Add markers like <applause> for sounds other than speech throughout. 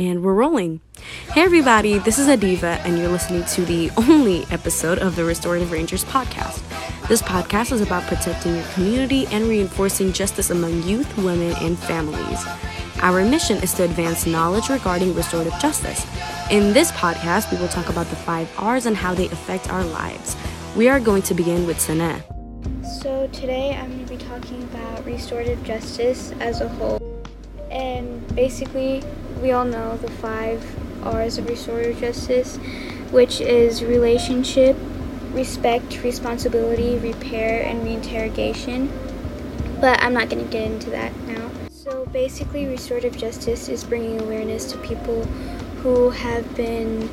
And we're rolling. Hey, everybody, this is Adiva, and you're listening to the only episode of the Restorative Rangers podcast. This podcast is about protecting your community and reinforcing justice among youth, women, and families. Our mission is to advance knowledge regarding restorative justice. In this podcast, we will talk about the five R's and how they affect our lives. We are going to begin with Sanaa. So, today I'm going to be talking about restorative justice as a whole. And basically, we all know the five R's of restorative justice, which is relationship, respect, responsibility, repair, and reinterrogation. But I'm not going to get into that now. So basically, restorative justice is bringing awareness to people who have been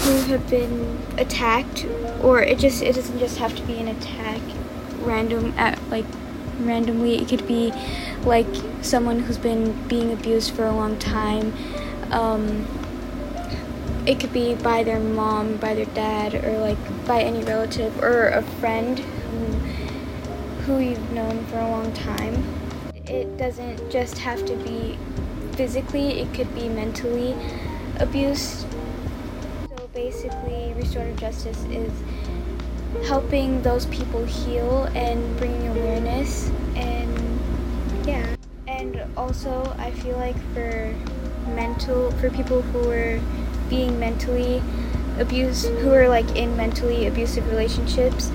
who have been attacked, or it just it doesn't just have to be an attack, random at like randomly. It could be like someone who's been being abused for a long time. Um, it could be by their mom, by their dad, or like by any relative or a friend who, who you've known for a long time. It doesn't just have to be physically, it could be mentally abused. So basically, restorative justice is helping those people heal and bringing awareness and yeah. And also, I feel like for mental, for people who are being mentally abused, who are like in mentally abusive relationships,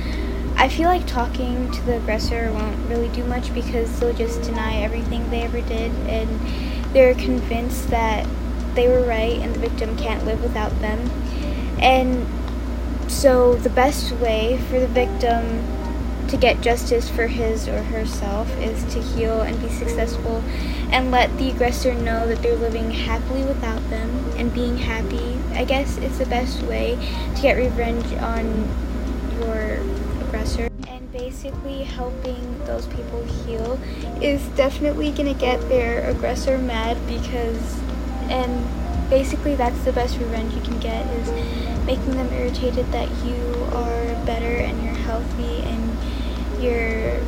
I feel like talking to the aggressor won't really do much because they'll just deny everything they ever did and they're convinced that they were right and the victim can't live without them. And so, the best way for the victim to get justice for his or herself is to heal and be successful and let the aggressor know that they're living happily without them and being happy. I guess it's the best way to get revenge on your aggressor. And basically, helping those people heal is definitely to get their aggressor mad because, and basically, that's the best revenge you can get is making them irritated that you are better and you're healthy and you're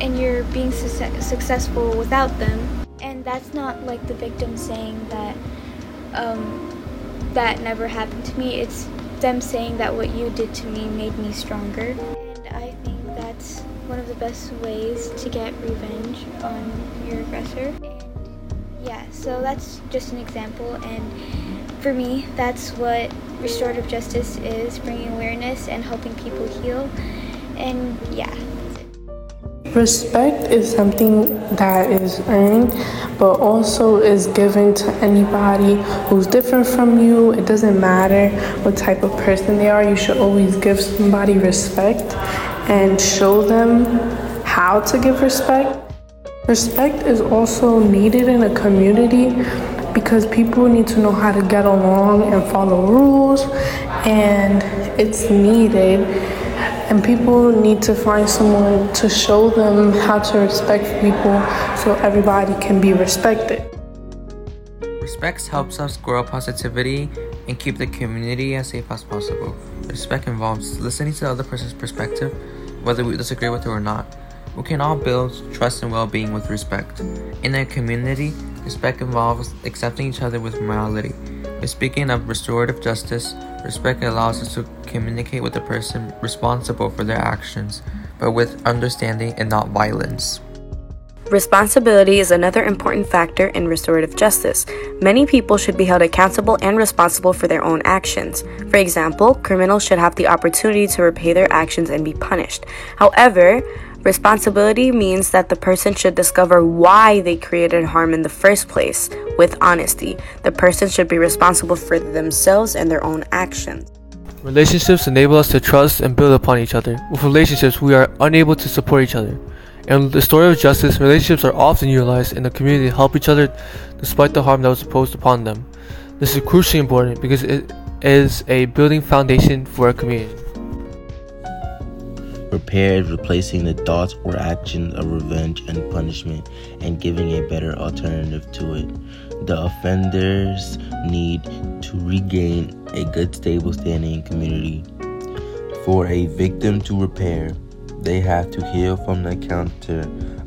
and you're being su- successful without them. And that's not like the victim saying that um, that never happened to me. It's them saying that what you did to me made me stronger. And i think that's one of the best ways to get revenge on your aggressor yeah so that's just an example and for me that's what restorative justice is bringing awareness and helping people heal and yeah. Respect is something that is earned, but also is given to anybody who's different from you. It doesn't matter what type of person they are, you should always give somebody respect and show them how to give respect. Respect is also needed in a community because people need to know how to get along and follow rules, and it's needed and people need to find someone to show them how to respect people so everybody can be respected. Respect helps us grow positivity and keep the community as safe as possible. Respect involves listening to the other person's perspective, whether we disagree with it or not. We can all build trust and well being with respect. In a community, respect involves accepting each other with morality. Speaking of restorative justice, respect allows us to communicate with the person responsible for their actions, but with understanding and not violence. Responsibility is another important factor in restorative justice. Many people should be held accountable and responsible for their own actions. For example, criminals should have the opportunity to repay their actions and be punished. However, responsibility means that the person should discover why they created harm in the first place with honesty. The person should be responsible for themselves and their own actions. Relationships enable us to trust and build upon each other. With relationships, we are unable to support each other. In restorative justice, relationships are often utilized in the community to help each other despite the harm that was imposed upon them. This is crucially important because it is a building foundation for a community. Repair is replacing the thoughts or actions of revenge and punishment and giving a better alternative to it. The offenders need to regain a good, stable standing in community. For a victim to repair, they have to heal from the encounter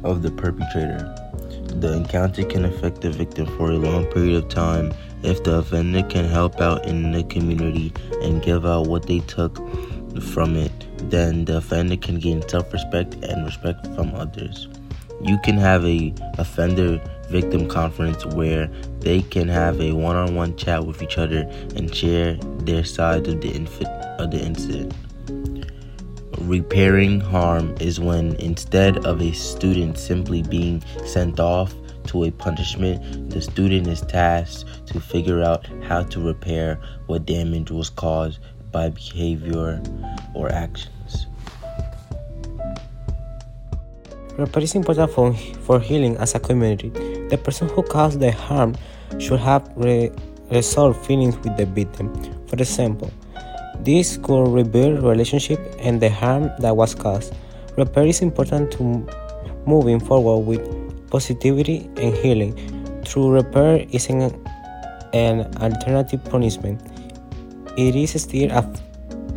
of the perpetrator. The encounter can affect the victim for a long period of time if the offender can help out in the community and give out what they took from it, then the offender can gain self-respect and respect from others. You can have a offender victim conference where they can have a one-on-one chat with each other and share their side of the, inf- of the incident. Repairing harm is when instead of a student simply being sent off to a punishment, the student is tasked to figure out how to repair what damage was caused by behavior or actions. Repair is important for, for healing as a community. The person who caused the harm should have re- resolved feelings with the victim. For example, this could rebuild relationship and the harm that was caused. Repair is important to moving forward with positivity and healing. True repair is an, an alternative punishment. It is still a,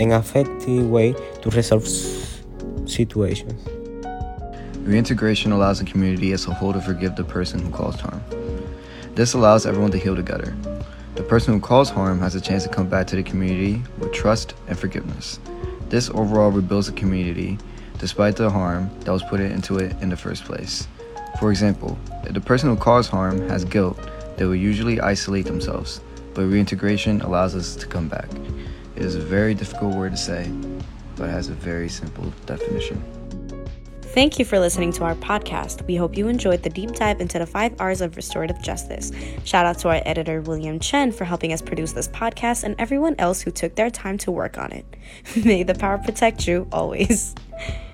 an effective way to resolve situations. Reintegration allows the community as a whole to forgive the person who caused harm. This allows everyone to heal together. The person who caused harm has a chance to come back to the community with trust and forgiveness. This overall rebuilds the community despite the harm that was put into it in the first place. For example, if the person who caused harm has guilt, they will usually isolate themselves, but reintegration allows us to come back. It is a very difficult word to say, but has a very simple definition. Thank you for listening to our podcast. We hope you enjoyed the deep dive into the five R's of restorative justice. Shout out to our editor, William Chen, for helping us produce this podcast and everyone else who took their time to work on it. <laughs> May the power protect you always. <laughs>